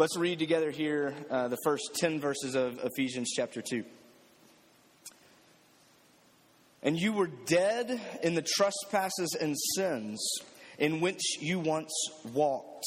Let's read together here uh, the first 10 verses of Ephesians chapter 2. And you were dead in the trespasses and sins in which you once walked,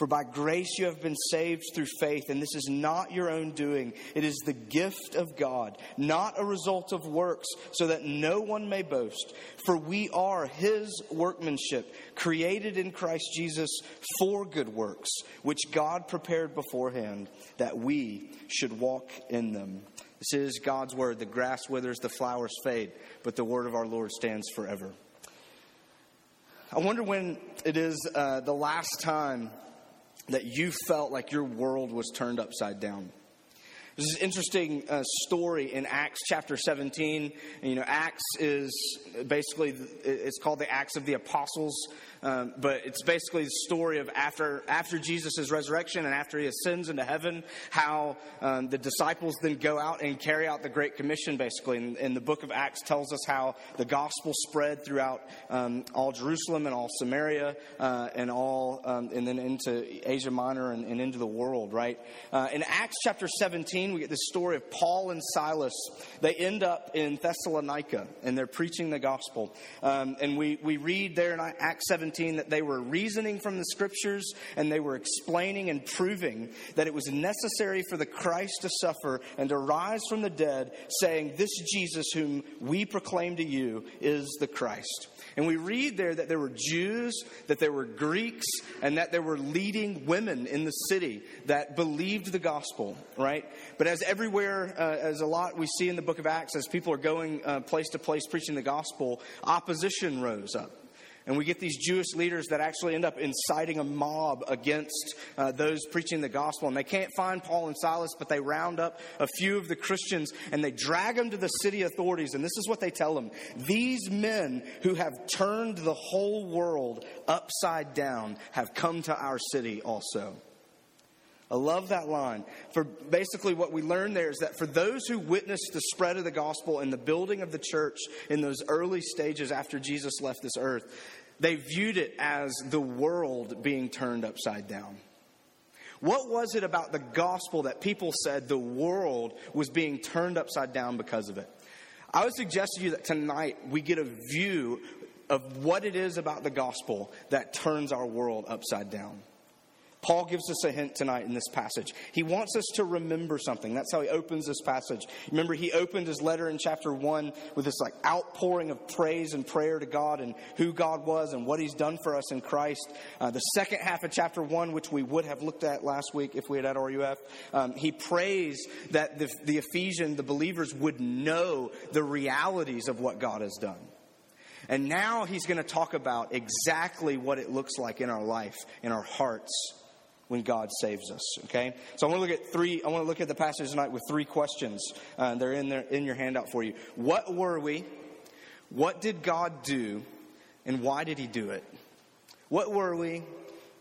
For by grace you have been saved through faith, and this is not your own doing. It is the gift of God, not a result of works, so that no one may boast. For we are his workmanship, created in Christ Jesus for good works, which God prepared beforehand that we should walk in them. This is God's word. The grass withers, the flowers fade, but the word of our Lord stands forever. I wonder when it is uh, the last time that you felt like your world was turned upside down. This is interesting uh, story in Acts chapter 17. And, you know, Acts is basically, it's called the Acts of the Apostles. Um, but it's basically the story of after, after Jesus' resurrection and after he ascends into heaven, how um, the disciples then go out and carry out the Great Commission, basically. And, and the book of Acts tells us how the gospel spread throughout um, all Jerusalem and all Samaria uh, and all, um, and then into Asia Minor and, and into the world, right? Uh, in Acts chapter 17, we get the story of Paul and Silas. They end up in Thessalonica and they're preaching the gospel. Um, and we, we read there in Acts 17, 17 that they were reasoning from the scriptures and they were explaining and proving that it was necessary for the Christ to suffer and to rise from the dead, saying, This Jesus whom we proclaim to you is the Christ. And we read there that there were Jews, that there were Greeks, and that there were leading women in the city that believed the gospel, right? But as everywhere, uh, as a lot we see in the book of Acts, as people are going uh, place to place preaching the gospel, opposition rose up. And we get these Jewish leaders that actually end up inciting a mob against uh, those preaching the gospel. And they can't find Paul and Silas, but they round up a few of the Christians and they drag them to the city authorities. And this is what they tell them These men who have turned the whole world upside down have come to our city also. I love that line. For basically, what we learn there is that for those who witnessed the spread of the gospel and the building of the church in those early stages after Jesus left this earth, they viewed it as the world being turned upside down. What was it about the gospel that people said the world was being turned upside down because of it? I would suggest to you that tonight we get a view of what it is about the gospel that turns our world upside down. Paul gives us a hint tonight in this passage. He wants us to remember something. That's how he opens this passage. Remember, he opened his letter in chapter 1 with this like outpouring of praise and prayer to God and who God was and what he's done for us in Christ. Uh, the second half of chapter 1, which we would have looked at last week if we had had RUF, um, he prays that the, the Ephesian, the believers, would know the realities of what God has done. And now he's going to talk about exactly what it looks like in our life, in our hearts when God saves us. Okay, so I want to look at three. I want to look at the passage tonight with three questions. Uh, they're in there in your handout for you. What were we? What did God do, and why did He do it? What were we?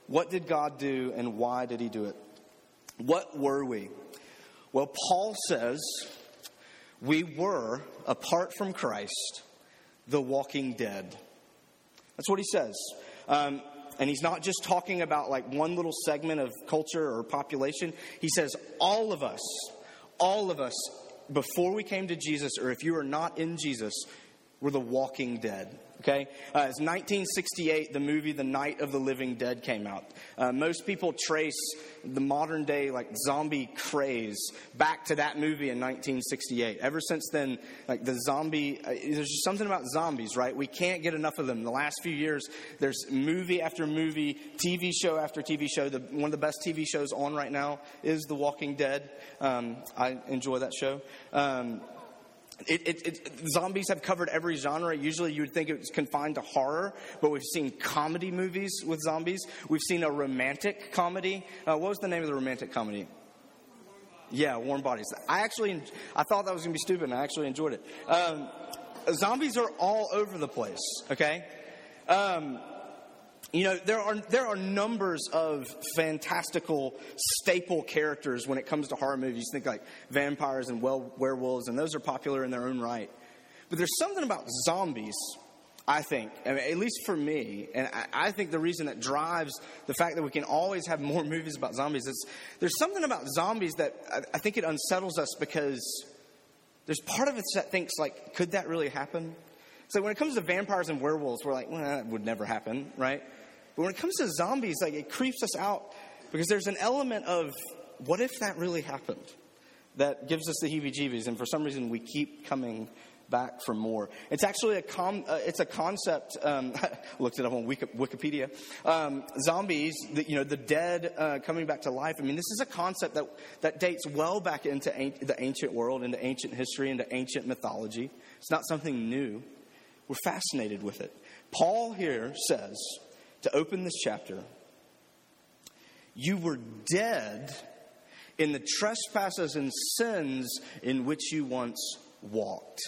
What did God do, and why did He do it? What were we? Well, Paul says we were apart from Christ, the walking dead. That's what he says. Um, and he's not just talking about like one little segment of culture or population. He says, all of us, all of us, before we came to Jesus, or if you are not in Jesus, were the walking dead. Okay? Uh, it's 1968, the movie The Night of the Living Dead came out. Uh, most people trace the modern day, like, zombie craze back to that movie in 1968. Ever since then, like, the zombie, uh, there's just something about zombies, right? We can't get enough of them. The last few years, there's movie after movie, TV show after TV show. The, one of the best TV shows on right now is The Walking Dead. Um, I enjoy that show. Um, it, it, it, zombies have covered every genre. Usually you would think it's confined to horror, but we've seen comedy movies with zombies. We've seen a romantic comedy. Uh, what was the name of the romantic comedy? Yeah, Warm Bodies. I actually, I thought that was going to be stupid, and I actually enjoyed it. Um, zombies are all over the place, okay? Um, you know, there are, there are numbers of fantastical staple characters when it comes to horror movies. Think like vampires and well, werewolves, and those are popular in their own right. But there's something about zombies, I think, I mean, at least for me, and I, I, think the reason that drives the fact that we can always have more movies about zombies is there's something about zombies that I, I think it unsettles us because there's part of us that thinks, like, could that really happen? So when it comes to vampires and werewolves, we're like, well, that would never happen, right? But when it comes to zombies, like it creeps us out because there's an element of what if that really happened that gives us the heebie-jeebies, and for some reason we keep coming back for more. It's actually a com- uh, it's a concept. Um, looked it up on Wikipedia. Um, zombies, the, you know, the dead uh, coming back to life. I mean, this is a concept that that dates well back into an- the ancient world, into ancient history, into ancient mythology. It's not something new. We're fascinated with it. Paul here says to open this chapter, you were dead in the trespasses and sins in which you once walked.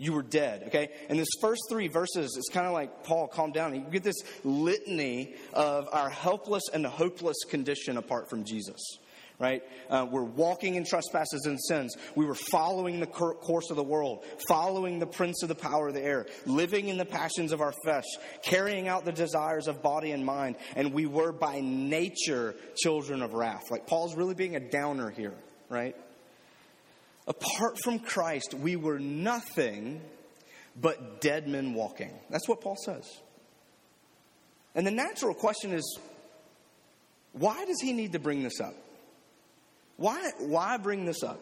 You were dead, okay? And this first three verses, it's kind of like Paul, calm down. You get this litany of our helpless and hopeless condition apart from Jesus right? Uh, we're walking in trespasses and sins. We were following the course of the world, following the prince of the power of the air, living in the passions of our flesh, carrying out the desires of body and mind, and we were by nature children of wrath. Like Paul's really being a downer here, right? Apart from Christ, we were nothing but dead men walking. That's what Paul says. And the natural question is why does he need to bring this up? Why, why bring this up?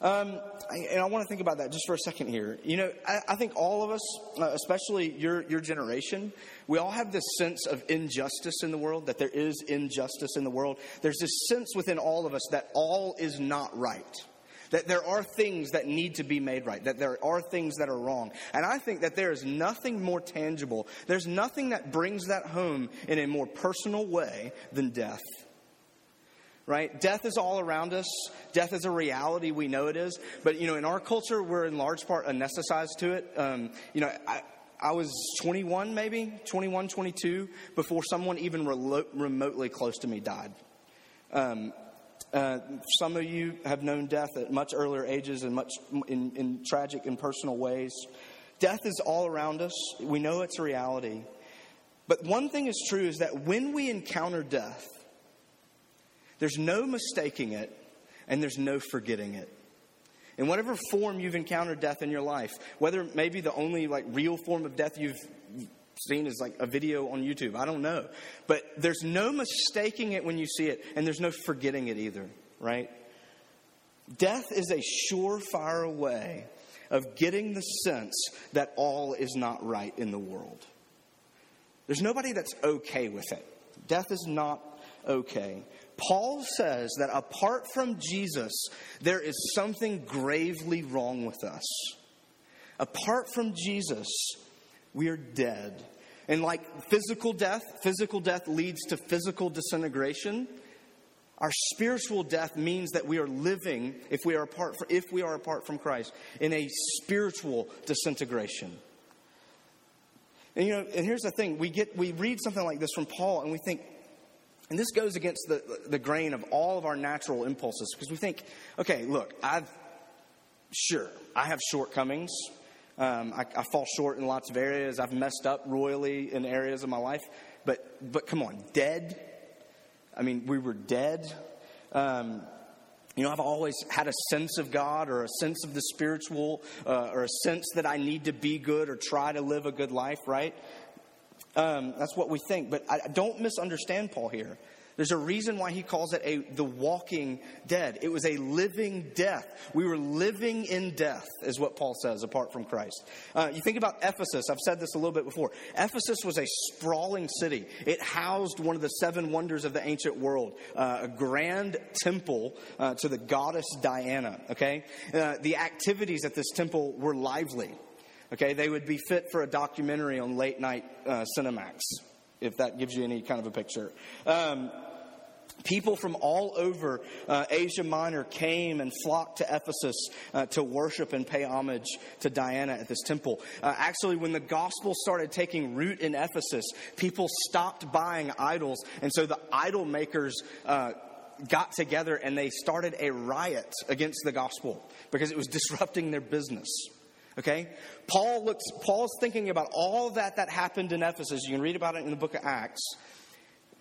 Um, and I want to think about that just for a second here. You know, I, I think all of us, uh, especially your, your generation, we all have this sense of injustice in the world, that there is injustice in the world. There's this sense within all of us that all is not right. That there are things that need to be made right, that there are things that are wrong. And I think that there is nothing more tangible, there's nothing that brings that home in a more personal way than death right? Death is all around us. Death is a reality. We know it is. But, you know, in our culture, we're in large part anesthetized to it. Um, you know, I, I was 21, maybe 21, 22, before someone even relo- remotely close to me died. Um, uh, some of you have known death at much earlier ages and much in, in tragic and personal ways. Death is all around us. We know it's a reality. But one thing is true is that when we encounter death, there's no mistaking it, and there's no forgetting it. In whatever form you've encountered death in your life, whether maybe the only like real form of death you've seen is like a video on YouTube, I don't know. But there's no mistaking it when you see it, and there's no forgetting it either, right? Death is a surefire way of getting the sense that all is not right in the world. There's nobody that's okay with it. Death is not okay. Paul says that apart from Jesus, there is something gravely wrong with us. Apart from Jesus, we are dead. And like physical death, physical death leads to physical disintegration. Our spiritual death means that we are living, if we are apart from, if we are apart from Christ, in a spiritual disintegration. And you know, and here's the thing: we get we read something like this from Paul, and we think, and this goes against the, the grain of all of our natural impulses because we think, okay, look, I've, sure, I have shortcomings. Um, I, I, fall short in lots of areas. I've messed up royally in areas of my life. But, but come on, dead? I mean, we were dead. Um, you know, I've always had a sense of God or a sense of the spiritual uh, or a sense that I need to be good or try to live a good life, right? Um, that's what we think. But I, don't misunderstand Paul here. There's a reason why he calls it a the walking dead. It was a living death. We were living in death, is what Paul says, apart from Christ. Uh, you think about Ephesus. I've said this a little bit before. Ephesus was a sprawling city. It housed one of the seven wonders of the ancient world, uh, a grand temple uh, to the goddess Diana. Okay, uh, the activities at this temple were lively. Okay, they would be fit for a documentary on late night uh, Cinemax if that gives you any kind of a picture. Um, people from all over uh, Asia Minor came and flocked to Ephesus uh, to worship and pay homage to Diana at this temple. Uh, actually, when the gospel started taking root in Ephesus, people stopped buying idols, and so the idol makers uh, got together and they started a riot against the gospel because it was disrupting their business. Okay? Paul looks Paul's thinking about all that that happened in Ephesus. You can read about it in the book of Acts.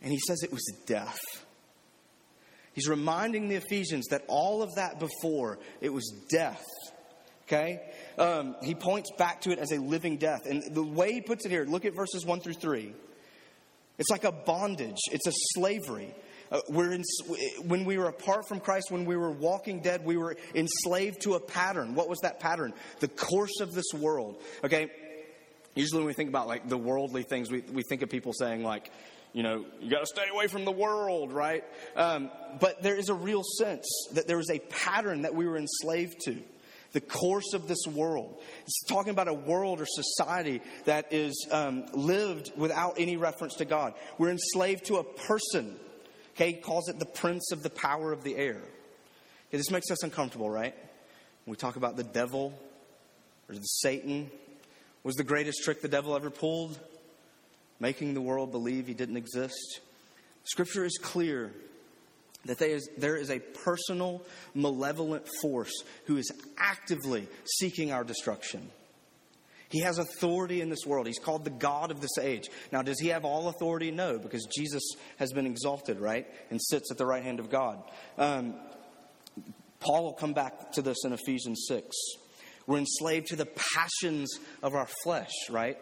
And he says it was death. He's reminding the Ephesians that all of that before, it was death. Okay? Um, he points back to it as a living death. And the way he puts it here, look at verses 1 through 3. It's like a bondage, it's a slavery. Uh, we're in, when we were apart from Christ, when we were walking dead, we were enslaved to a pattern. What was that pattern? The course of this world. Okay? Usually, when we think about like the worldly things, we, we think of people saying, like, you know, you got to stay away from the world, right? Um, but there is a real sense that there is a pattern that we were enslaved to the course of this world. It's talking about a world or society that is um, lived without any reference to God. We're enslaved to a person Okay, he calls it the prince of the power of the air. Okay, this makes us uncomfortable, right? When we talk about the devil or the Satan, was the greatest trick the devil ever pulled? Making the world believe he didn't exist. Scripture is clear that there is, there is a personal, malevolent force who is actively seeking our destruction. He has authority in this world. He's called the God of this age. Now, does he have all authority? No, because Jesus has been exalted, right? And sits at the right hand of God. Um, Paul will come back to this in Ephesians 6. We're enslaved to the passions of our flesh, right?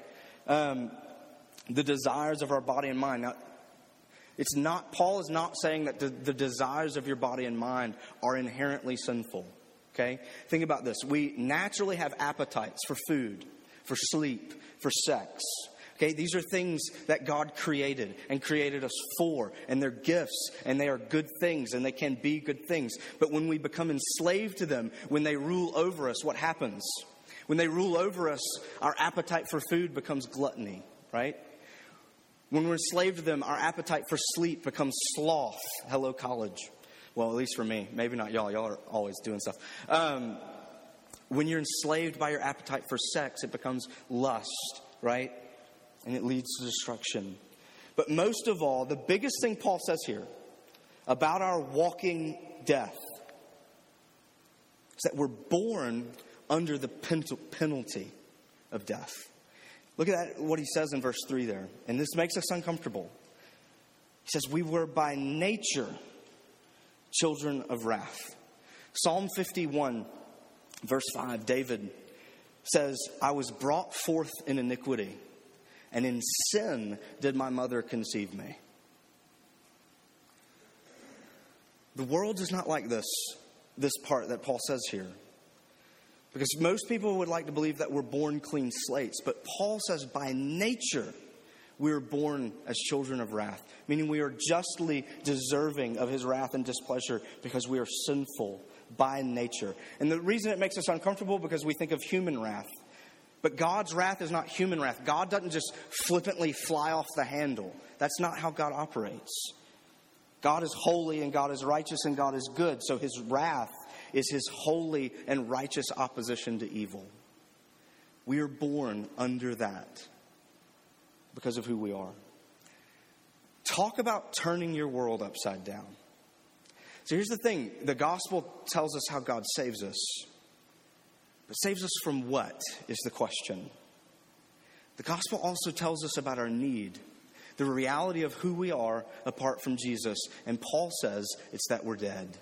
Um, the desires of our body and mind. Now, it's not, Paul is not saying that the, the desires of your body and mind are inherently sinful. Okay? Think about this. We naturally have appetites for food for sleep, for sex. Okay, these are things that God created and created us for, and they're gifts, and they are good things, and they can be good things. But when we become enslaved to them, when they rule over us, what happens? When they rule over us, our appetite for food becomes gluttony, right? When we're enslaved to them, our appetite for sleep becomes sloth. Hello, college. Well, at least for me. Maybe not y'all. Y'all are always doing stuff. Um, when you're enslaved by your appetite for sex, it becomes lust, right? And it leads to destruction. But most of all, the biggest thing Paul says here about our walking death is that we're born under the penalty of death. Look at that, what he says in verse 3 there. And this makes us uncomfortable. He says, We were by nature children of wrath. Psalm 51 Verse 5, David says, I was brought forth in iniquity, and in sin did my mother conceive me. The world is not like this, this part that Paul says here. Because most people would like to believe that we're born clean slates, but Paul says by nature we are born as children of wrath, meaning we are justly deserving of his wrath and displeasure because we are sinful by nature. And the reason it makes us uncomfortable because we think of human wrath. But God's wrath is not human wrath. God doesn't just flippantly fly off the handle. That's not how God operates. God is holy and God is righteous and God is good. So his wrath is his holy and righteous opposition to evil. We are born under that because of who we are. Talk about turning your world upside down. So here's the thing the gospel tells us how God saves us. But saves us from what is the question. The gospel also tells us about our need, the reality of who we are apart from Jesus. And Paul says it's that we're dead.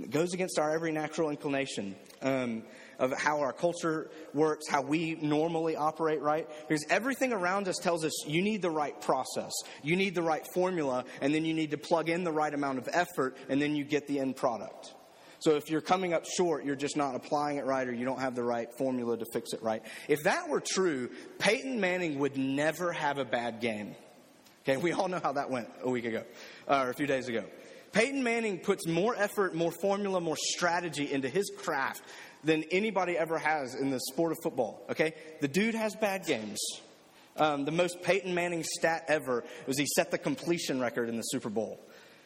It goes against our every natural inclination um, of how our culture works, how we normally operate, right? Because everything around us tells us you need the right process, you need the right formula, and then you need to plug in the right amount of effort, and then you get the end product. So if you're coming up short, you're just not applying it right or you don't have the right formula to fix it right. If that were true, Peyton Manning would never have a bad game. Okay, we all know how that went a week ago, uh, or a few days ago. Peyton Manning puts more effort, more formula, more strategy into his craft than anybody ever has in the sport of football. Okay? The dude has bad games. Um, the most Peyton Manning stat ever was he set the completion record in the Super Bowl.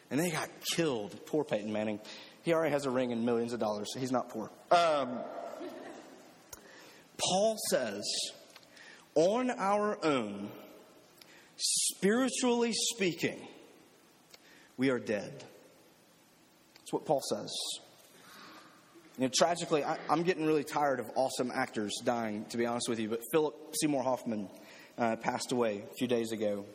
And they got killed. Poor Peyton Manning. He already has a ring and millions of dollars, so he's not poor. Um, Paul says, on our own, spiritually speaking, we are dead. That's what Paul says. You know, tragically, I, am getting really tired of awesome actors dying, to be honest with you, but Philip Seymour Hoffman uh, passed away a few days ago.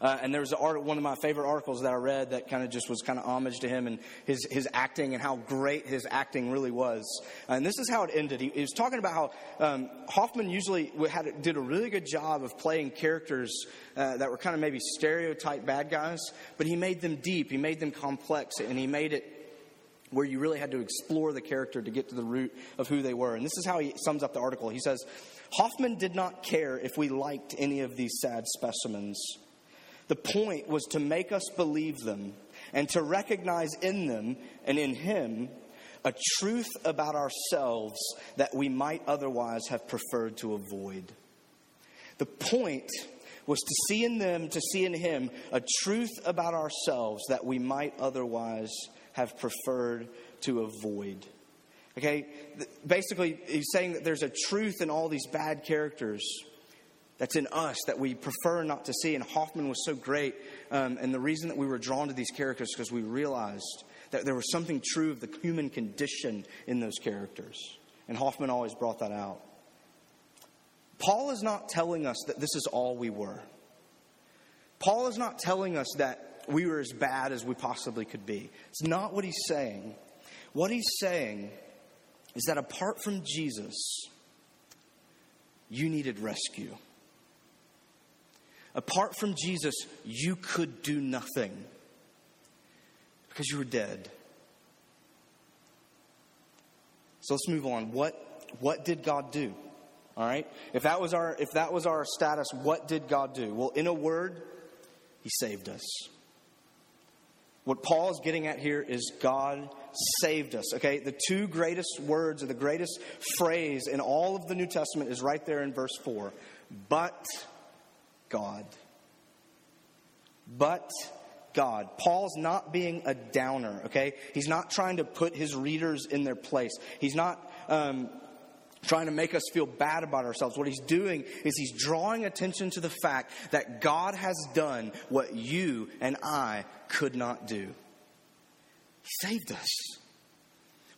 Uh, and there was art, one of my favorite articles that I read that kind of just was kind of homage to him and his, his acting and how great his acting really was. And this is how it ended. He, he was talking about how um, Hoffman usually had, did a really good job of playing characters uh, that were kind of maybe stereotype bad guys, but he made them deep, he made them complex, and he made it where you really had to explore the character to get to the root of who they were. And this is how he sums up the article. He says, Hoffman did not care if we liked any of these sad specimens. The point was to make us believe them and to recognize in them and in Him a truth about ourselves that we might otherwise have preferred to avoid. The point was to see in them, to see in Him, a truth about ourselves that we might otherwise have preferred to avoid. Okay? Basically, he's saying that there's a truth in all these bad characters that's in us that we prefer not to see. And Hoffman was so great. Um, and the reason that we were drawn to these characters because we realized that there was something true of the human condition in those characters. And Hoffman always brought that out. Paul is not telling us that this is all we were. Paul is not telling us that we were as bad as we possibly could be. It's not what he's saying. What he's saying is that apart from Jesus, you needed rescue. Apart from Jesus, you could do nothing because you were dead. So let's move on. What, what did God do? All right? If that, was our, if that was our status, what did God do? Well, in a word, He saved us. What Paul is getting at here is God saved us. Okay? The two greatest words or the greatest phrase in all of the New Testament is right there in verse 4. But God. But God. Paul's not being a downer, okay? He's not trying to put his readers in their place. He's not um, trying to make us feel bad about ourselves. What he's doing is he's drawing attention to the fact that God has done what you and I could not do. He saved us.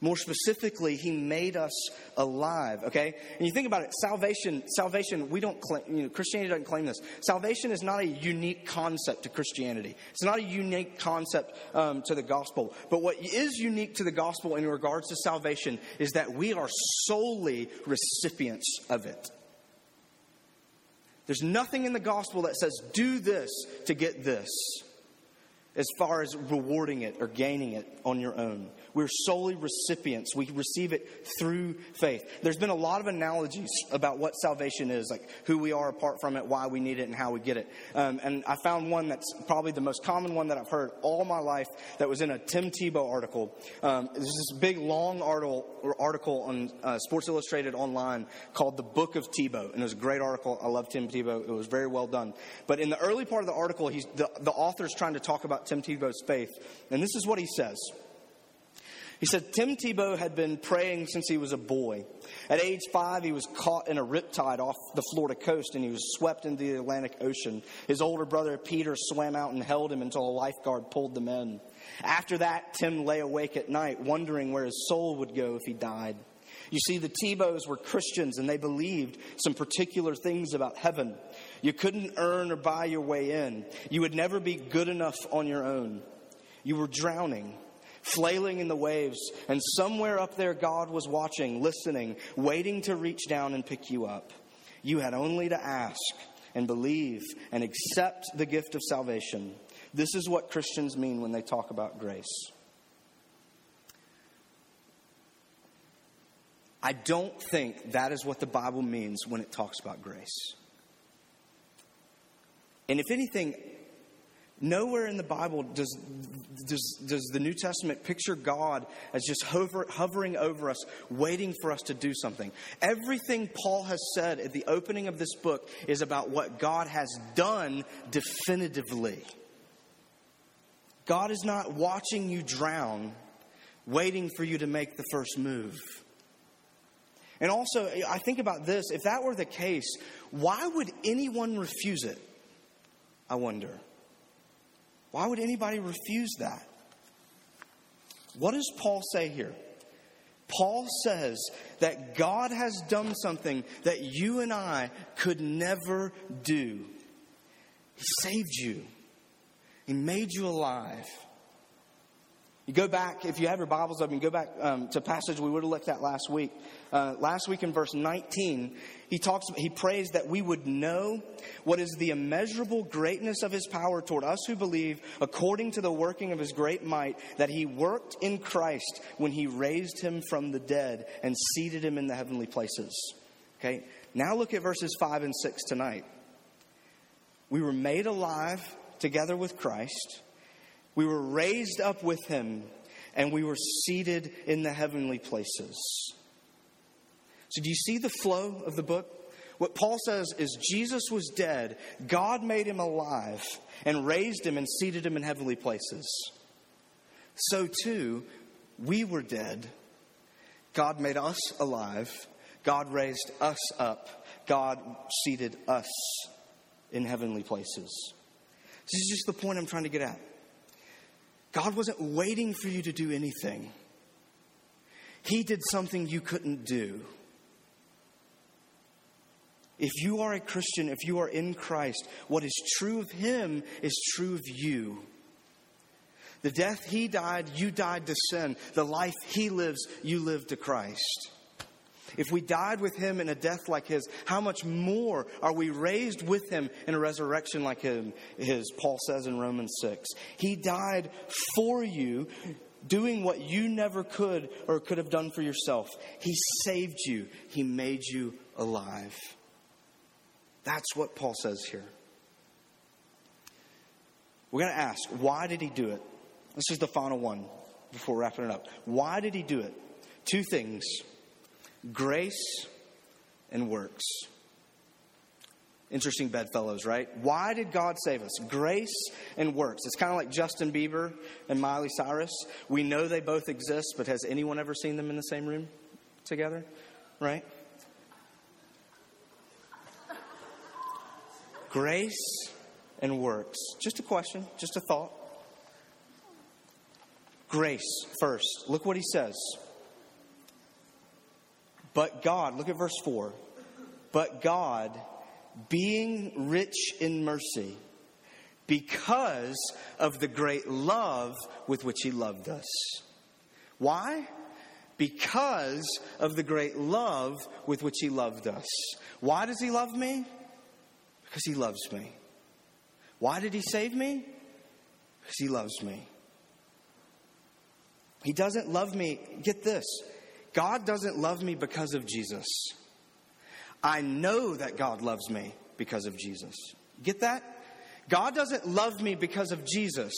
More specifically, he made us alive, okay? And you think about it, salvation, salvation, we don't claim, you know, Christianity doesn't claim this. Salvation is not a unique concept to Christianity. It's not a unique concept um, to the gospel. But what is unique to the gospel in regards to salvation is that we are solely recipients of it. There's nothing in the gospel that says, do this to get this, as far as rewarding it or gaining it on your own. We're solely recipients. We receive it through faith. There's been a lot of analogies about what salvation is, like who we are apart from it, why we need it, and how we get it. Um, and I found one that's probably the most common one that I've heard all my life that was in a Tim Tebow article. Um, there's this big, long article, article on uh, Sports Illustrated online called The Book of Tebow. And it was a great article. I love Tim Tebow. It was very well done. But in the early part of the article, he's, the, the author's trying to talk about Tim Tebow's faith. And this is what he says. He said Tim Tebow had been praying since he was a boy. At age five, he was caught in a riptide off the Florida coast and he was swept into the Atlantic Ocean. His older brother Peter swam out and held him until a lifeguard pulled them in. After that, Tim lay awake at night, wondering where his soul would go if he died. You see, the Tebows were Christians and they believed some particular things about heaven. You couldn't earn or buy your way in, you would never be good enough on your own. You were drowning. flailing in the waves, and somewhere up there, God was watching, listening, waiting to reach down and pick you up. You had only to ask and believe and accept the gift of salvation. This is what Christians mean when they talk about grace. I don't think that is what the Bible means when it talks about grace. And if anything, nowhere in the Bible does, does, does the New Testament picture God as just hover, hovering over us, waiting for us to do something. Everything Paul has said at the opening of this book is about what God has done definitively. God is not watching you drown, waiting for you to make the first move. And also, I think about this if that were the case, why would anyone refuse it? I wonder. Why would anybody refuse that? What does Paul say here? Paul says that God has done something that you and I could never do. He saved you, He made you alive. You go back, if you have your Bibles open, go back um, to passage we would have looked at last week. Uh, last week in verse 19, he talks, he prays that we would know what is the immeasurable greatness of his power toward us who believe, according to the working of his great might, that he worked in Christ when he raised him from the dead and seated him in the heavenly places. Okay, now look at verses 5 and 6 tonight. We were made alive together with Christ. We were raised up with him and we were seated in the heavenly places. So, do you see the flow of the book? What Paul says is Jesus was dead, God made him alive, and raised him and seated him in heavenly places. So, too, we were dead. God made us alive. God raised us up. God seated us in heavenly places. This is just the point I'm trying to get at. God wasn't waiting for you to do anything, He did something you couldn't do. If you are a Christian, if you are in Christ, what is true of Him is true of you. The death He died, you died to sin. The life He lives, you live to Christ. If we died with him in a death like his, how much more are we raised with him in a resurrection like him, his? Paul says in Romans 6. He died for you, doing what you never could or could have done for yourself. He saved you, he made you alive. That's what Paul says here. We're going to ask, why did he do it? This is the final one before wrapping it up. Why did he do it? Two things grace and works. Interesting bedfellows, right? Why did God save us? Grace and works. It's kind of like Justin Bieber and Miley Cyrus. We know they both exist, but has anyone ever seen them in the same room together? Right? Grace and works. Just a question, just a thought. Grace first. Look what he says. But God, look at verse 4. But God, being rich in mercy, because of the great love with which He loved us. Why? Because of the great love with which He loved us. Why does He love me? Because He loves me. Why did He save me? Because He loves me. He doesn't love me, get this, God doesn't love me because of Jesus. I know that God loves me because of Jesus. Get that? God doesn't love me because of Jesus.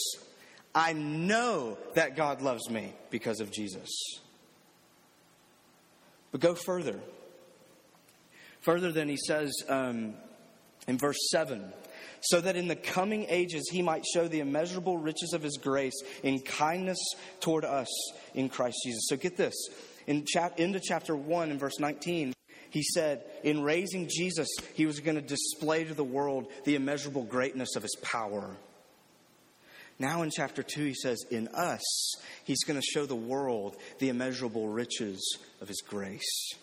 I know that God loves me because of Jesus. But go further. Further than he says um, in verse 7 so that in the coming ages he might show the immeasurable riches of his grace in kindness toward us in Christ Jesus. So get this in chap- into chapter 1 in verse 19, he said, in raising Jesus, he was going to display to the world the immeasurable greatness of his power. Now in chapter 2, he says, in us, he's going to show the world the immeasurable riches of his grace.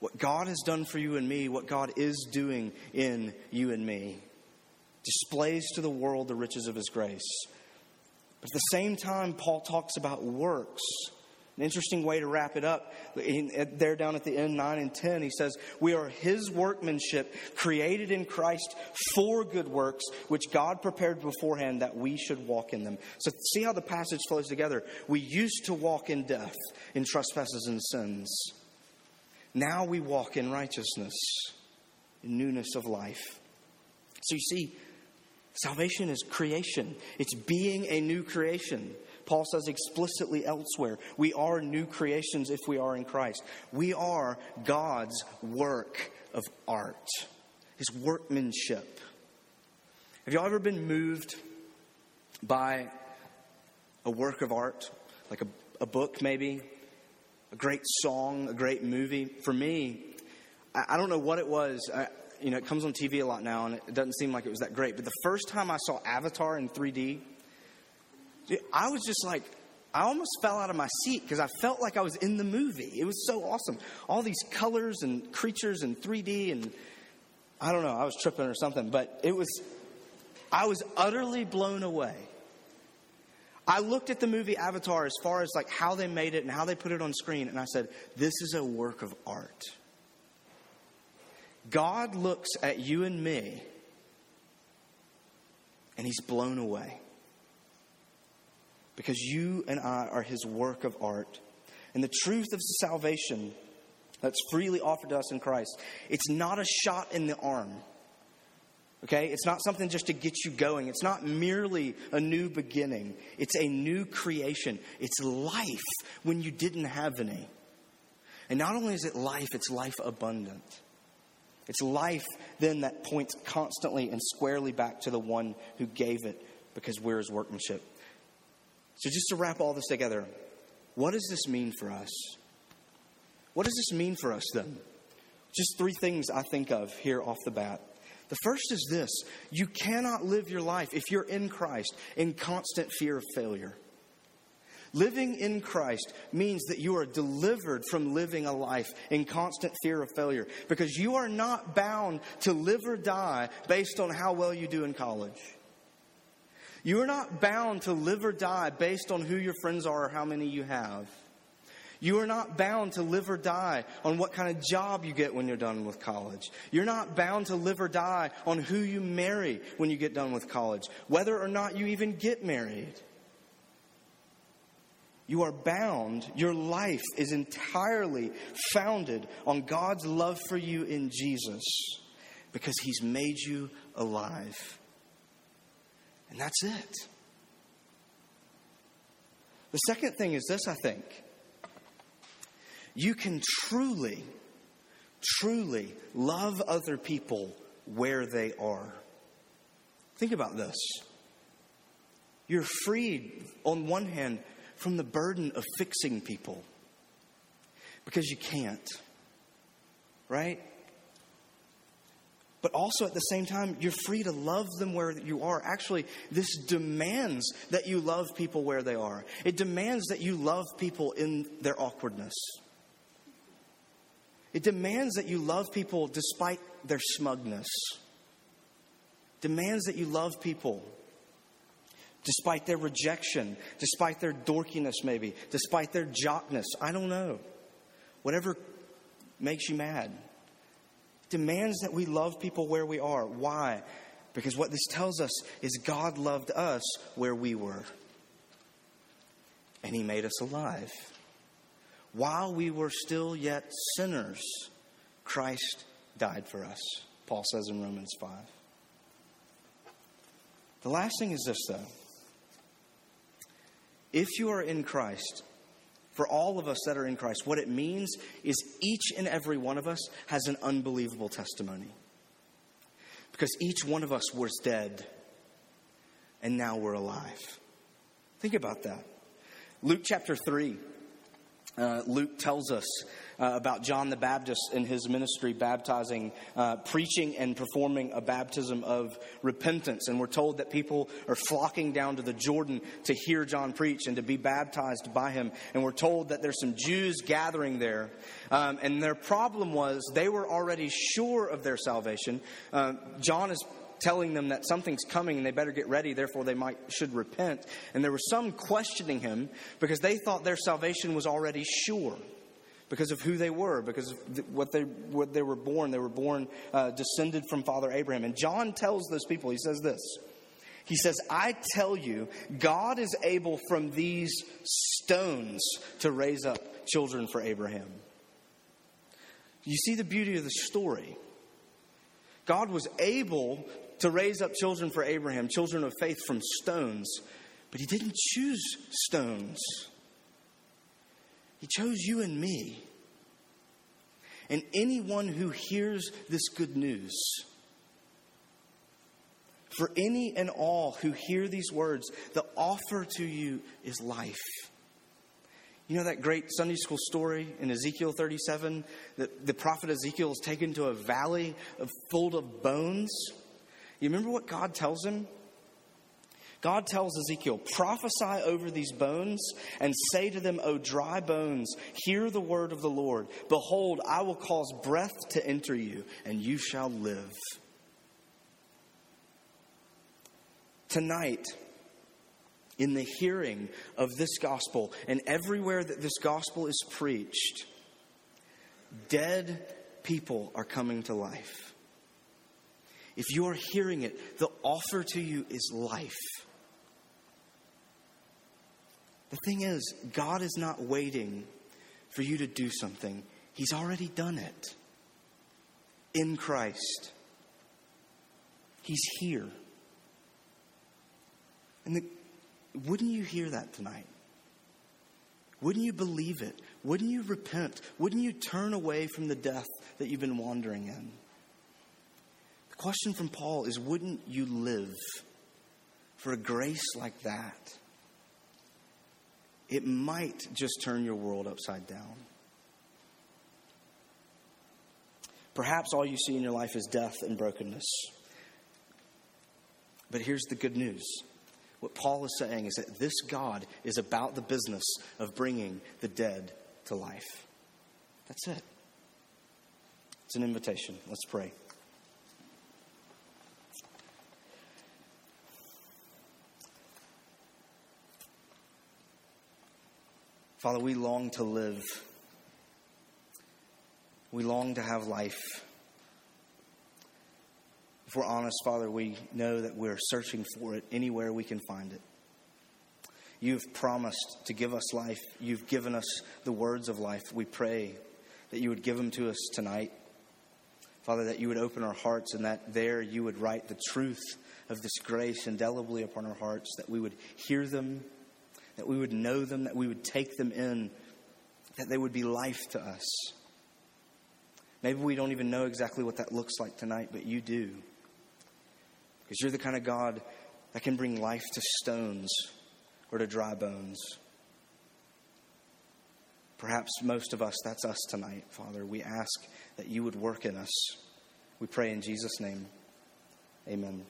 What God has done for you and me, what God is doing in you and me, displays to the world the riches of his grace. But at the same time, Paul talks about works. An interesting way to wrap it up. there down at the end, 9 and 10, he says, We are his workmanship, created in Christ for good works, which God prepared beforehand that we should walk in them. So see how the passage flows together. We used to walk in death, in trespasses and sins. Now we walk in righteousness, in newness of life. So you see, salvation is creation, it's being a new creation. Paul says explicitly elsewhere we are new creations if we are in Christ. We are God's work of art, his workmanship. Have y'all ever been moved by a work of art, like a, a book maybe, a great song, a great movie? For me, I, I don't know what it was. I, you know, it comes on TV a lot now, and it doesn't seem like it was that great. But the first time I saw Avatar in 3D, I was just like, I almost fell out of my seat because I felt like I was in the movie. It was so awesome. All these colors and creatures and 3D, and I don't know, I was tripping or something, but it was, I was utterly blown away. I looked at the movie Avatar as far as like how they made it and how they put it on screen, and I said, This is a work of art. God looks at you and me, and he's blown away because you and I are his work of art. And the truth of salvation that's freely offered to us in Christ, it's not a shot in the arm. Okay? It's not something just to get you going. It's not merely a new beginning. It's a new creation. It's life when you didn't have any. And not only is it life, it's life abundant. It's life then that points constantly and squarely back to the one who gave it because we're his workmanship. So, just to wrap all this together, what does this mean for us? What does this mean for us then? Just three things I think of here off the bat. The first is this you cannot live your life, if you're in Christ, in constant fear of failure. Living in Christ means that you are delivered from living a life in constant fear of failure because you are not bound to live or die based on how well you do in college. You are not bound to live or die based on who your friends are or how many you have. You are not bound to live or die on what kind of job you get when you're done with college. You're not bound to live or die on who you marry when you get done with college, whether or not you even get married. You are bound, your life is entirely founded on God's love for you in Jesus because He's made you alive. And that's it. The second thing is this, I think. You can truly, truly love other people where they are. Think about this. You're freed, on one hand, from the burden of fixing people because you can't, right? But also at the same time, you're free to love them where you are. Actually, this demands that you love people where they are. It demands that you love people in their awkwardness. It demands that you love people despite their smugness. Demands that you love people despite their rejection, despite their dorkiness, maybe, despite their jockness. I don't know. Whatever makes you mad demands that we love people where we are. Why? Because what this tells us is God loved us where we were. And He made us alive. While we were still yet sinners, Christ died for us, Paul says in Romans 5. The last thing is this, though. If you are in Christ, for all of us that are in Christ, what it means is each and every one of us has an unbelievable testimony. Because each one of us was dead, and now we're alive. Think about that. Luke chapter 3, uh, Luke tells us uh, about John the Baptist in his ministry, baptizing, uh, preaching, and performing a baptism of repentance. And we're told that people are flocking down to the Jordan to hear John preach and to be baptized by him. And we're told that there's some Jews gathering there. Um, and their problem was they were already sure of their salvation. Uh, John is telling them that something's coming and they better get ready, therefore they might should repent. And there were some questioning him because they thought their salvation was already sure because of who they were, because of what they, what they were born. They were born uh, descended from Father Abraham. And John tells those people, he says this. He says, I tell you, God is able from these stones to raise up children for Abraham. You see the beauty of the story. God was able to raise up children for Abraham, children of faith from stones, but He didn't choose stones. He chose you and me. And anyone who hears this good news, for any and all who hear these words, the offer to you is life. You know that great Sunday school story in Ezekiel 37 that the prophet Ezekiel is taken to a valley full of bones? You remember what God tells him? God tells Ezekiel, prophesy over these bones and say to them, O dry bones, hear the word of the Lord. Behold, I will cause breath to enter you, and you shall live. Tonight, in the hearing of this gospel and everywhere that this gospel is preached, dead people are coming to life. If you are hearing it, the offer to you is life. The thing is, God is not waiting for you to do something, He's already done it in Christ. He's here. And the, wouldn't you hear that tonight? Wouldn't you believe it? Wouldn't you repent? Wouldn't you turn away from the death that you've been wandering in? Question from Paul is wouldn't you live for a grace like that? It might just turn your world upside down. Perhaps all you see in your life is death and brokenness. But here's the good news what Paul is saying is that this God is about the business of bringing the dead to life. That's it. It's an invitation. Let's pray. Father, we long to live. We long to have life. If we're honest, Father, we know that we're searching for it anywhere we can find it. You've promised to give us life. You've given us the words of life. We pray that you would give them to us tonight. Father, that you would open our hearts and that there you would write the truth of this grace indelibly upon our hearts, that we would hear them, that we would know them, that we would take them in, that they would be life to us. Maybe we don't even know exactly what that looks like tonight, but you do. Because you're the kind of God that can bring life to stones or to dry bones. Perhaps most of us, that's us tonight, Father. We ask that you would work in us. We pray in Jesus' name. Amen.